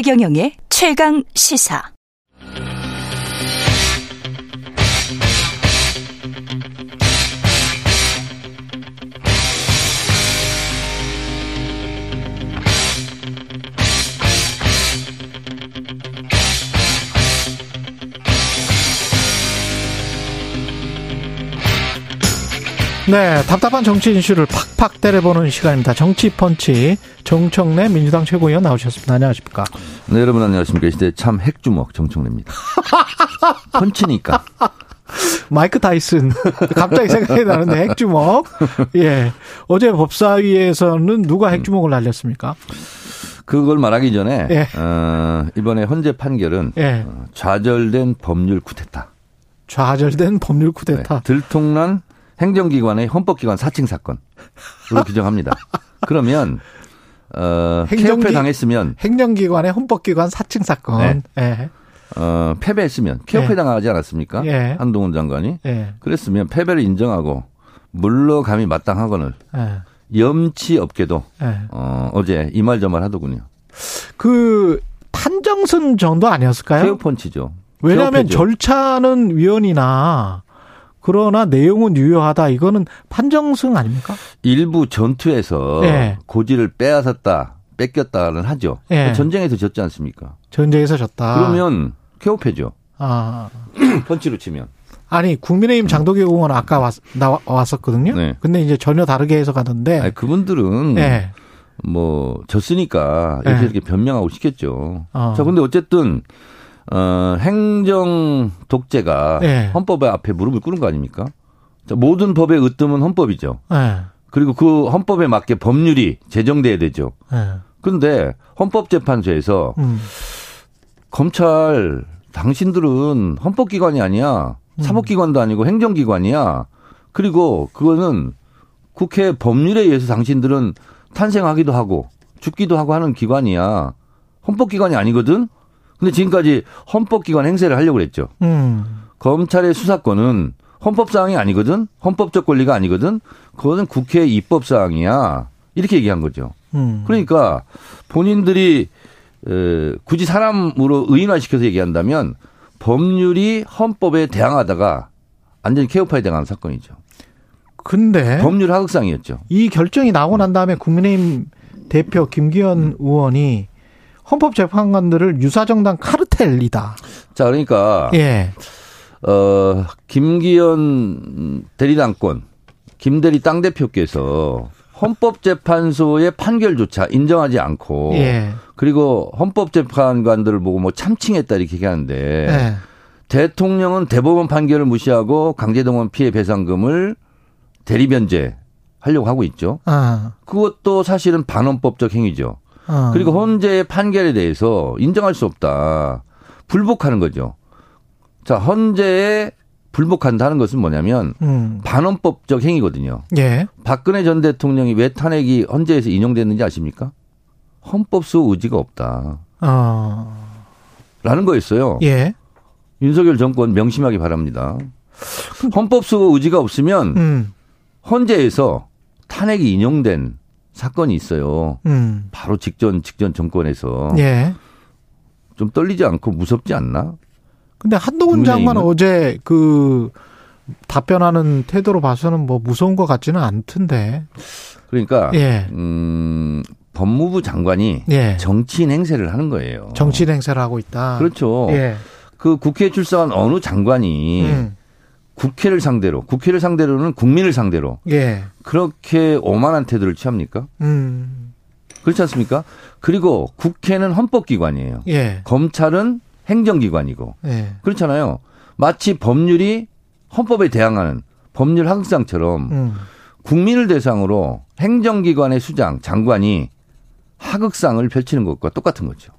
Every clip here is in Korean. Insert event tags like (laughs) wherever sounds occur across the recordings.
최경영의 최강 시사. 네, 답답한 정치 이슈를 팍팍 때려보는 시간입니다. 정치 펀치 정청래 민주당 최고위원 나오셨습니다. 안녕하십니까? 네, 여러분 안녕하십니까? 이 시대 참 핵주먹 정청래입니다. (laughs) 펀치니까. 마이크 타이슨 (laughs) 갑자기 생각이 나는데 핵주먹. 예, 어제 법사위에서는 누가 핵주먹을 날렸습니까? 그걸 말하기 전에 예. 어, 이번에 헌재 판결은 예. 어, 좌절된 법률 쿠데타. 좌절된 법률 쿠데타. 네, 들통난 행정기관의 헌법기관 사칭 사건으로 규정합니다. 그러면 어, 행정기, 폐 당했으면 행정기관의 헌법기관 사칭 사건. 네. 네. 어, 패배했으면 폐업해 당하지 않았습니까? 네. 한동훈 장관이. 네. 그랬으면 패배를 인정하고 물러감이 마땅하거늘 네. 염치 없게도 어, 어제 이 말 저 말 하더군요. 그 탄정선 정도 아니었을까요? 폐업 펀치죠. 왜냐하면 절차는 위원이나 그러나 내용은 유효하다. 이거는 판정승 아닙니까? 일부 전투에서 네. 고지를 빼앗았다, 뺏겼다는 하죠. 네. 전쟁에서 졌지 않습니까? 전쟁에서 졌다. 그러면 쾌업해죠. 아. (clears throat) 펀치로 치면. 아니 국민의힘 장도계 의원 아까 왔, 나왔었거든요. 네. 근데 이제 전혀 다르게 해석하던데. 아니, 그분들은 네. 뭐 졌으니까 이렇게 네. 이렇게 변명하고 싶겠죠. 어. 자, 근데 어쨌든 어, 행정 독재가 네. 헌법의 앞에 무릎을 꿇은 거 아닙니까? 자, 모든 법의 으뜸은 헌법이죠. 네. 그리고 그 헌법에 맞게 법률이 제정돼야 되죠. 네. 그런데 헌법재판소에서 음. 검찰 당신들은 헌법기관이 아니야. 음. 사법기관도 아니고 행정기관이야. 그리고 그거는 국회 법률에 의해서 당신들은 탄생하기도 하고 죽기도 하고 하는 기관이야. 헌법기관이 아니거든? 근데 지금까지 헌법기관 행세를 하려고 그랬죠. 음. 검찰의 수사권은 헌법사항이 아니거든? 헌법적 권리가 아니거든? 그거는 국회 입법사항이야. 이렇게 얘기한 거죠. 음. 그러니까 본인들이 에, 굳이 사람으로 의인화시켜서 얘기한다면 법률이 헌법에 대항하다가 완전히 케어파에 대항한 사건이죠. 근데 법률 하극상이었죠. 이 결정이 나오고 난 다음에 국민의힘 대표 김기현 의원이 헌법재판관들을 유사정당 카르텔이다. 자, 그러니까 예. 어, 김기현 대리당권 김대리 땅 대표께서 헌법재판소의 판결조차 인정하지 않고 예. 그리고 헌법재판관들을 보고 뭐 참칭했다 이렇게 얘기하는데 예. 대통령은 대법원 판결을 무시하고 강제동원 피해 배상금을 대리변제 하려고 하고 있죠. 아. 그것도 사실은 반헌법적 행위죠. 어. 그리고 헌재의 판결에 대해서 인정할 수 없다. 불복하는 거죠. 자, 헌재에 불복한다는 것은 뭐냐면 음. 반헌법적 행위거든요. 예. 박근혜 전 대통령이 왜 탄핵이 헌재에서 인용됐는지 아십니까? 헌법수 의지가 없다. 어. 라는 거였어요. 예. 윤석열 정권 명심하기 바랍니다. 헌법수 의지가 없으면 음. 헌재에서 탄핵이 인용된 사건이 있어요. 음. 바로 직전 직전 정권에서 예. 좀 떨리지 않고 무섭지 않나? 근데 한동훈 장관 어제 그 답변하는 태도로 봐서는 뭐 무서운 것 같지는 않던데. 그러니까 예. 음, 법무부 장관이 예. 정치인 행세를 하는 거예요. 정치인 행세를 하고 있다. 그렇죠. 예. 그 국회에 출석한 어느 장관이 음. 국회를 상대로, 국회를 상대로는 국민을 상대로. 예. 그렇게 오만한 태도를 취합니까? 음. 그렇지 않습니까? 그리고 국회는 헌법기관이에요. 예. 검찰은 행정기관이고. 예. 그렇잖아요. 마치 법률이 헌법에 대항하는 법률 항상처럼 음. 국민을 대상으로 행정기관의 수장, 장관이 하극상을 펼치는 것과 똑같은 거죠.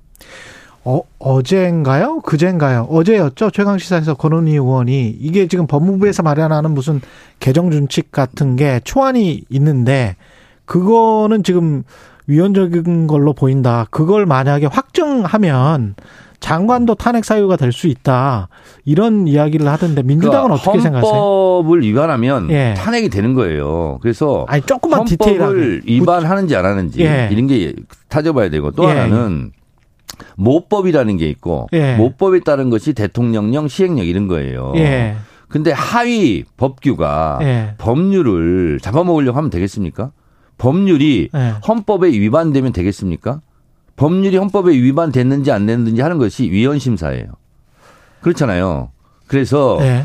어, 어젠가요? 그젠가요? 어제였죠? 최강시사에서 권은희 의원이 이게 지금 법무부에서 마련하는 무슨 개정준칙 같은 게 초안이 있는데 그거는 지금 위헌적인 걸로 보인다. 그걸 만약에 확정하면 장관도 탄핵 사유가 될 수 있다. 이런 이야기를 하던데 민주당은 그러니까 어떻게 생각하세요? 헌법을 위반하면 예. 탄핵이 되는 거예요. 그래서 아니 조금만 헌법을 디테일하게. 위반하는지 안 하는지 예. 이런 게 따져봐야 되고 또 예. 하나는 모법이라는 게 있고 예. 모법에 따른 것이 대통령령 시행령 이런 거예요. 예. 근데 하위 법규가 예. 법률을 잡아먹으려고 하면 되겠습니까? 법률이 예. 헌법에 위반되면 되겠습니까? 법률이 헌법에 위반됐는지 안 됐는지 하는 것이 위헌 심사예요. 그렇잖아요. 그래서 예.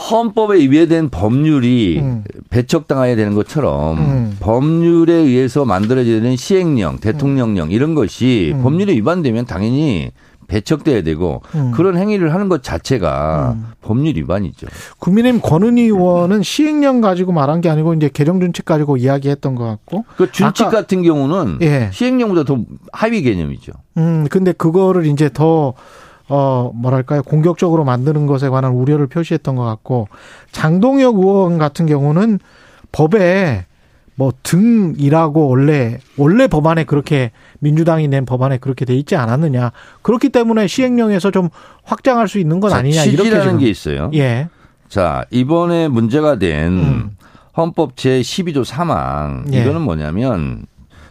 헌법에 위배된 법률이 음. 배척당해야 되는 것처럼 음. 법률에 의해서 만들어져야 되는 시행령, 대통령령 이런 것이 음. 법률에 위반되면 당연히 배척돼야 되고 음. 그런 행위를 하는 것 자체가 음. 법률 위반이죠. 국민의힘 권은희 의원은 시행령 가지고 말한 게 아니고 이제 개정 준칙 가지고 이야기했던 것 같고. 그 준칙 아까, 같은 경우는 예. 시행령보다 더 하위 개념이죠. 음, 근데 그거를 이제 더 어, 뭐랄까요, 공격적으로 만드는 것에 관한 우려를 표시했던 것 같고, 장동혁 의원 같은 경우는 법에 뭐 등이라고 원래, 원래 법안에 그렇게, 민주당이 낸 법안에 그렇게 돼 있지 않았느냐. 그렇기 때문에 시행령에서 좀 확장할 수 있는 건 아니냐. 이렇게 지금. 게 있어요. 예. 자, 이번에 문제가 된 음. 헌법 제 12조 3항. 예. 이거는 뭐냐면,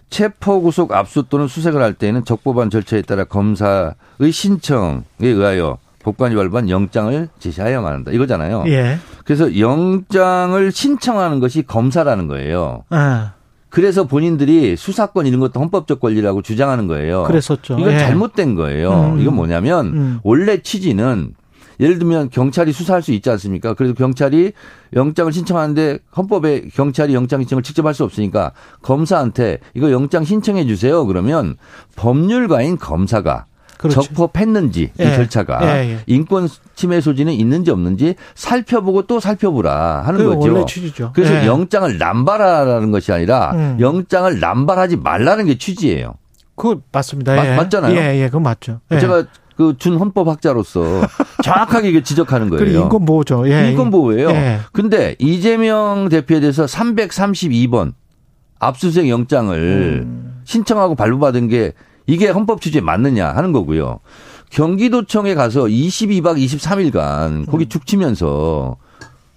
체포 구속 압수 또는 수색을 할 때에는 적법한 절차에 따라 검사의 신청에 의하여 법관이 발부한 영장을 제시하여야만 한다. 이거잖아요. 예. 그래서 영장을 신청하는 것이 검사라는 거예요. 아. 그래서 본인들이 수사권 이런 것도 헌법적 권리라고 주장하는 거예요. 그랬었죠. 이건 예. 잘못된 거예요. 음. 이건 뭐냐면 음. 원래 취지는 예를 들면 경찰이 수사할 수 있지 않습니까? 그래서 경찰이 영장을 신청하는데 헌법에 경찰이 영장 신청을 직접 할 수 없으니까 검사한테 이거 영장 신청해 주세요. 그러면 법률가인 검사가 그렇죠. 적법했는지 예. 이 절차가 예, 예. 인권 침해 소지는 있는지 없는지 살펴보고 또 살펴보라 하는 거죠. 원래 취지죠. 그래서 예. 영장을 남발하라는 것이 아니라 음. 영장을 남발하지 말라는 게 취지예요. 그 맞습니다. 맞, 예. 맞잖아요. 예, 예, 그건 맞죠. 제가 그 준 헌법학자로서 (laughs) 정확하게 이게 지적하는 거예요. 인권 보호죠. 예. 인권 보호예요. 예. 근데 이재명 대표에 대해서 332번 압수수색 영장을 음. 신청하고 발부받은 게 이게 헌법 취지에 맞느냐 하는 거고요. 경기도청에 가서 22박 23일간 거기 음. 죽치면서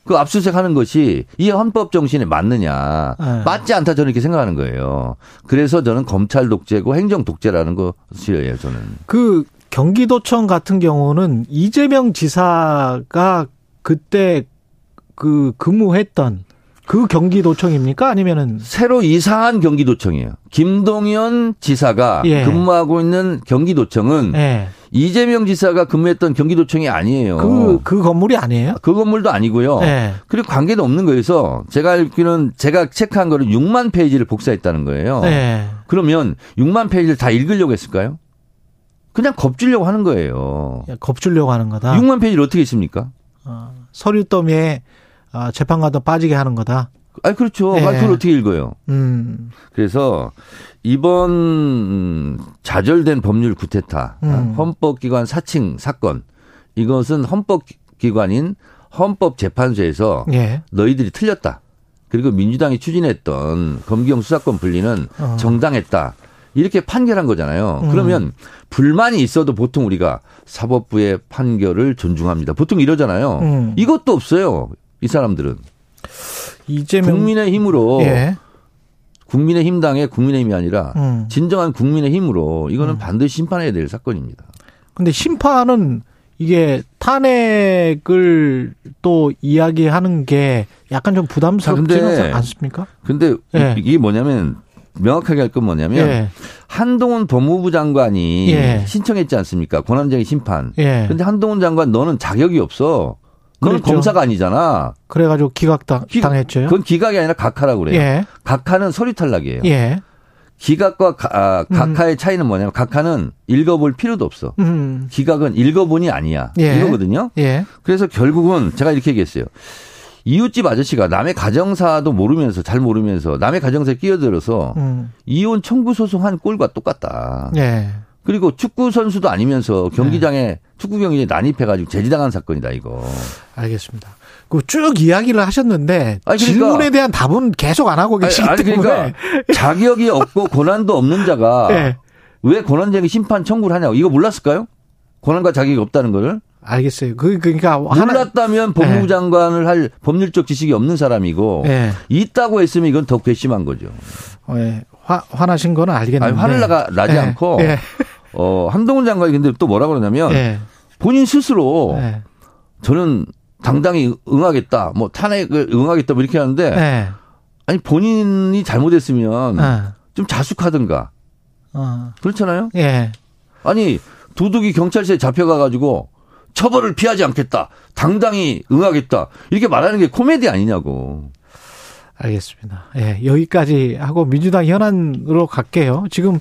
그 압수수색 하는 것이 이 헌법 정신에 맞느냐. 네. 맞지 않다 저는 이렇게 생각하는 거예요. 그래서 저는 검찰 독재고 행정 독재라는 것이에요, 저는. 그 경기도청 같은 경우는 이재명 지사가 그때 그 근무했던 그 경기도청입니까? 아니면은 새로 이사한 경기도청이에요. 김동연 지사가 예. 근무하고 있는 경기도청은 예. 이재명 지사가 근무했던 경기도청이 아니에요. 그, 그 건물이 아니에요? 그 건물도 아니고요. 예. 그리고 관계도 없는 거에서 제가 알기로는 제가 체크한 거는 6만 페이지를 복사했다는 거예요. 예. 그러면 6만 페이지를 다 읽으려고 했을까요? 그냥 겁주려고 하는 거예요. 겁주려고 하는 거다. 6만 페이지를 어떻게 있습니까? 어, 서류 더미에 어, 재판관도 빠지게 하는 거다. 아, 그렇죠. 네. 그걸 어떻게 읽어요? 음. 그래서 이번 좌절된 법률 구태타, 음. 헌법기관 사칭 사건, 이것은 헌법기관인 헌법재판소에서 예. 너희들이 틀렸다. 그리고 민주당이 추진했던 검경 수사권 분리는 어. 정당했다. 이렇게 판결한 거잖아요. 음. 그러면 불만이 있어도 보통 우리가 사법부의 판결을 존중합니다. 보통 이러잖아요. 음. 이것도 없어요. 이 사람들은. 이재명 국민의 힘으로 예. 국민의 힘당의 국민의 힘이 아니라 음. 진정한 국민의 힘으로 이거는 음. 반드시 심판해야 될 사건입니다. 근데 심판은 이게 탄핵을 또 이야기하는 게 약간 좀 부담스럽지는 않습니까? 근데 예. 이게 뭐냐면 명확하게 할 건 뭐냐면 예. 한동훈 법무부 장관이 예. 신청했지 않습니까? 권한쟁의 심판. 예. 근데 한동훈 장관 너는 자격이 없어. 너는 그랬죠. 검사가 아니잖아. 그래가지고 기각 당했죠. 그건 기각이 아니라 각하라고 그래요. 예. 각하는 서류 탈락이에요. 예. 기각과 아, 각하의 음. 차이는 뭐냐면 각하는 읽어볼 필요도 없어. 음. 기각은 읽어보니 아니야. 예. 이거거든요. 예. 그래서 결국은 제가 이렇게 얘기했어요. 이웃집 아저씨가 남의 가정사도 모르면서 잘 모르면서 남의 가정사에 끼어들어서 음. 이혼 청구 소송한 꼴과 똑같다. 네. 그리고 축구 선수도 아니면서 경기장에 네. 축구 경기에 난입해가지고 제지당한 사건이다 이거. 알겠습니다. 그쭉 이야기를 하셨는데 아니, 그러니까, 질문에 대한 답은 계속 안 하고 계시기 아니, 때문에 그러니까 (laughs) 자격이 없고 고난도 없는 자가 네. 왜 고난쟁의 심판 청구를 하냐고 이거 몰랐을까요? 고난과 자격이 없다는 거를 알겠어요. 그 그러니까 몰랐다면 법무부 네. 장관을 할 법률적 지식이 없는 사람이고 네. 있다고 했으면 이건 더 괘씸한 거죠. 어, 예. 화, 화나신 거는 알겠는데. 아니, 화를 나가 나지 네. 않고 어, 한동훈 장관이 근데 또 뭐라 그러냐면 예. 본인 스스로 예. 저는 당당히 응하겠다, 뭐 탄핵을 응하겠다, 뭐 이렇게 하는데 예. 아니 본인이 잘못했으면 예. 좀 자숙하든가. 어. 그렇잖아요. 예. 아니 도둑이 경찰서에 잡혀가가지고 처벌을 피하지 않겠다. 당당히 응하겠다. 이렇게 말하는 게 코미디 아니냐고. 알겠습니다. 예, 여기까지 하고 민주당 현안으로 갈게요. 지금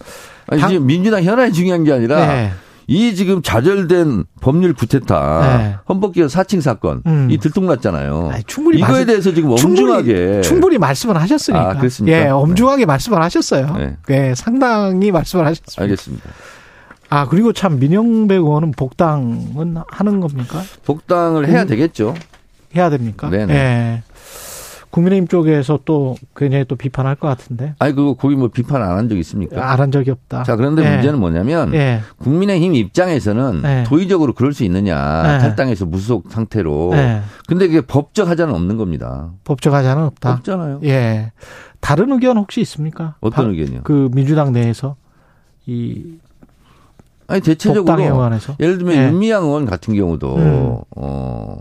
아니, 지금 민주당 현안이 중요한 게 아니라 네. 이 지금 좌절된 법률 구태타 네. 헌법기관 사칭 사건 음. 이 들통났잖아요. 아니, 충분히 이거에 말씀, 대해서 지금 엄중하게 충분히, 충분히, 말씀을 하셨으니까. 아, 그렇습니까? 예, 엄중하게 네. 말씀을 하셨어요. 네. 예, 상당히 말씀을 하셨습니다. 알겠습니다. 아 그리고 참 민영배 의원은 복당은 하는 겁니까? 복당을 해야 음, 되겠죠. 해야 됩니까? 네. 예. 국민의힘 쪽에서 또 굉장히 또 비판할 것 같은데. 아니 그거 거기 뭐 비판 안 한 적 있습니까? 안 한 적이 없다. 자 그런데 예. 문제는 뭐냐면 예. 국민의힘 입장에서는 예. 도의적으로 그럴 수 있느냐 예. 탈당해서 무속 상태로. 예. 근데 그게 법적 하자는 없는 겁니다. 법적 하자는 없다. 없잖아요. 예. 다른 의견 혹시 있습니까? 어떤 의견이요? 그 민주당 내에서 이 아니 대체적으로 예를 들면 예. 윤미향 의원 같은 경우도 음. 어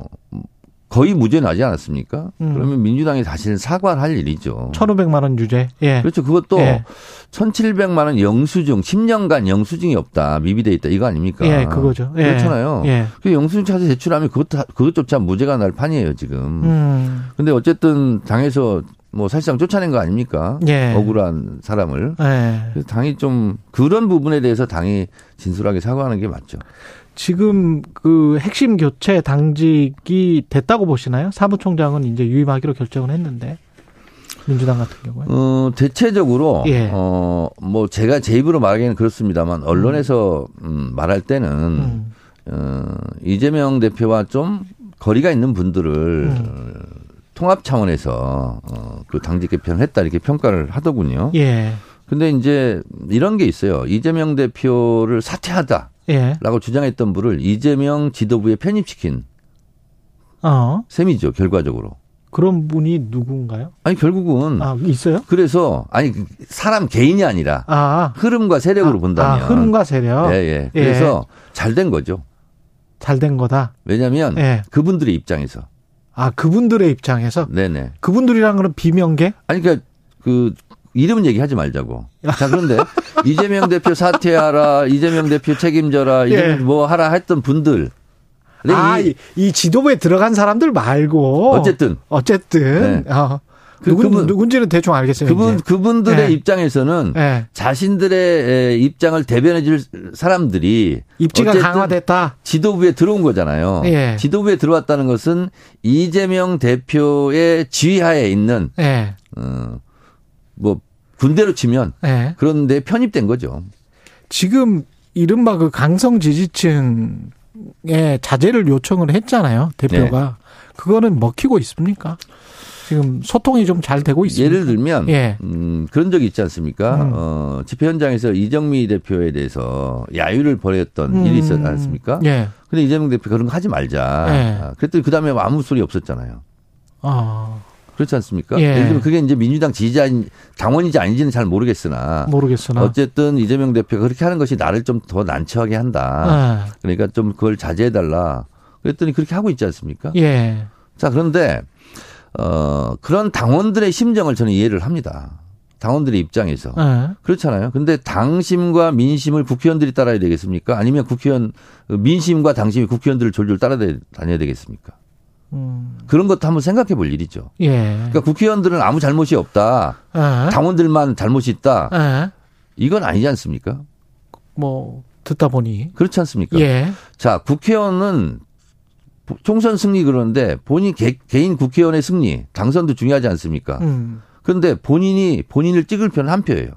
거의 무죄 나지 않았습니까? 음. 그러면 민주당이 사실은 사과를 할 일이죠. 1,500만 원 유죄. 예. 그렇죠. 그것도 예. 1,700만 원 영수증, 10년간 영수증이 없다. 미비돼 있다. 이거 아닙니까? 예, 그거죠. 예. 그렇잖아요. 예. 그 영수증 찾아 제출하면 그것 그것조차 무죄가 날 판이에요, 지금. 음. 근데 어쨌든 당에서 뭐 사실상 쫓아낸 거 아닙니까? 예. 억울한 사람을. 예. 당이 좀 그런 부분에 대해서 당이 진솔하게 사과하는 게 맞죠. 지금 그 핵심 교체 당직이 됐다고 보시나요? 사무총장은 이제 유임하기로 결정을 했는데 민주당 같은 경우에. 어, 대체적으로 예. 어, 뭐 제가 제 입으로 말하기는 그렇습니다만 언론에서 음, 말할 때는 음. 어, 이재명 대표와 좀 거리가 있는 분들을 음. 통합 차원에서 어, 그 당직 개편을 했다 이렇게 평가를 하더군요. 예. 근데 이제 이런 게 있어요. 이재명 대표를 사퇴하다. 예. 라고 주장했던 분을 이재명 지도부에 편입시킨 어. 셈이죠, 결과적으로. 그런 분이 누군가요? 아니 결국은 아, 있어요? 그래서 아니 사람 개인이 아니라 아. 흐름과 세력으로 아, 본다면 아, 흐름과 세력. 예, 예. 그래서 예. 잘된 거죠. 잘 된 거다. 왜냐하면 예. 그분들의 입장에서 아 그분들의 입장에서 네네. 그분들이란 거는 비명계? 아니 그러니까 그 이름 얘기하지 말자고. 자 그런데 (laughs) 이재명 대표 사퇴하라, 이재명 대표 책임져라, 이재명 예. 뭐 하라 했던 분들. 아, 이, 이, 지도부에 들어간 사람들 말고. 어쨌든. 어쨌든. 네. 어. 그, 누군, 그분, 누군지는 대충 알겠어요. 그분, 이제. 그분들의 네. 입장에서는 네. 자신들의 입장을 대변해 줄 사람들이 입지가 강화됐다. 지도부에 들어온 거잖아요. 예. 지도부에 들어왔다는 것은 이재명 대표의 지휘하에 있는 예. 어, 뭐 군대로 치면 네. 그런데 편입된 거죠. 지금 이른바 그 강성 지지층에 자제를 요청을 했잖아요. 대표가. 네. 그거는 먹히고 있습니까? 지금 소통이 좀 잘 되고 있습니다. 예를 들면 예. 음, 그런 적이 있지 않습니까? 음. 어, 집회 현장에서 이정미 대표에 대해서 야유를 벌였던 음. 일이 있었지 않습니까? 예. 근데 이재명 대표 그런 거 하지 말자. 예. 그랬더니 그 다음에 아무 소리 없었잖아요. 아. 그렇지 않습니까? 예. 를 들면 그게 이제 민주당 지지자 당원인지 아닌지는 잘 모르겠으나 모르겠으나 어쨌든 이재명 대표가 그렇게 하는 것이 나를 좀 더 난처하게 한다. 예. 그러니까 좀 그걸 자제해 달라. 그랬더니 그렇게 하고 있지 않습니까? 예. 자, 그런데 어 그런 당원들의 심정을 저는 이해를 합니다. 당원들의 입장에서 예. 그렇잖아요. 근데 당심과 민심을 국회의원들이 따라야 되겠습니까? 아니면 국회의원 민심과 당심이 국회의원들을 졸졸 따라다녀야 되겠습니까? 음. 그런 것도 한번 생각해 볼 일이죠. 예. 그러니까 국회의원들은 아무 잘못이 없다. 에? 당원들만 잘못이 있다. 에? 이건 아니지 않습니까? 뭐 듣다 보니 그렇지 않습니까? 예. 자, 국회의원은 총선 승리 그러는데 본인 개, 인 국회의원의 승리, 당선도 중요하지 않습니까? 음. 그런데 본인이 본인을 찍을 편은 한 표예요.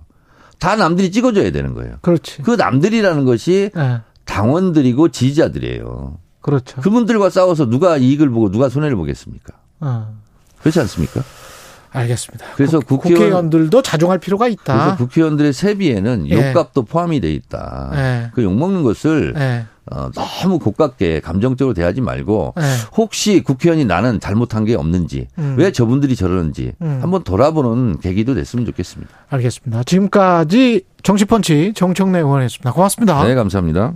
다 남들이 찍어줘야 되는 거예요. 그렇지. 그 남들이라는 것이 예. 당원들이고 지지자들이에요. 그렇죠. 그분들과 싸워서 누가 이익을 보고 누가 손해를 보겠습니까? 어. 그렇지 않습니까? 알겠습니다. 그래서 국, 국회의원, 들도 자중할 필요가 있다. 그래서 국회의원들의 세비에는 예. 욕값도 포함이 돼 있다. 예. 그 욕먹는 것을 예. 어, 너무 고깝게 감정적으로 대하지 말고 네. 혹시 국회의원이 나는 잘못한 게 없는지 음. 왜 저분들이 저러는지 음. 한번 돌아보는 계기도 됐으면 좋겠습니다. 알겠습니다. 지금까지 정치펀치 정청래 의원이었습니다. 고맙습니다. 네, 감사합니다.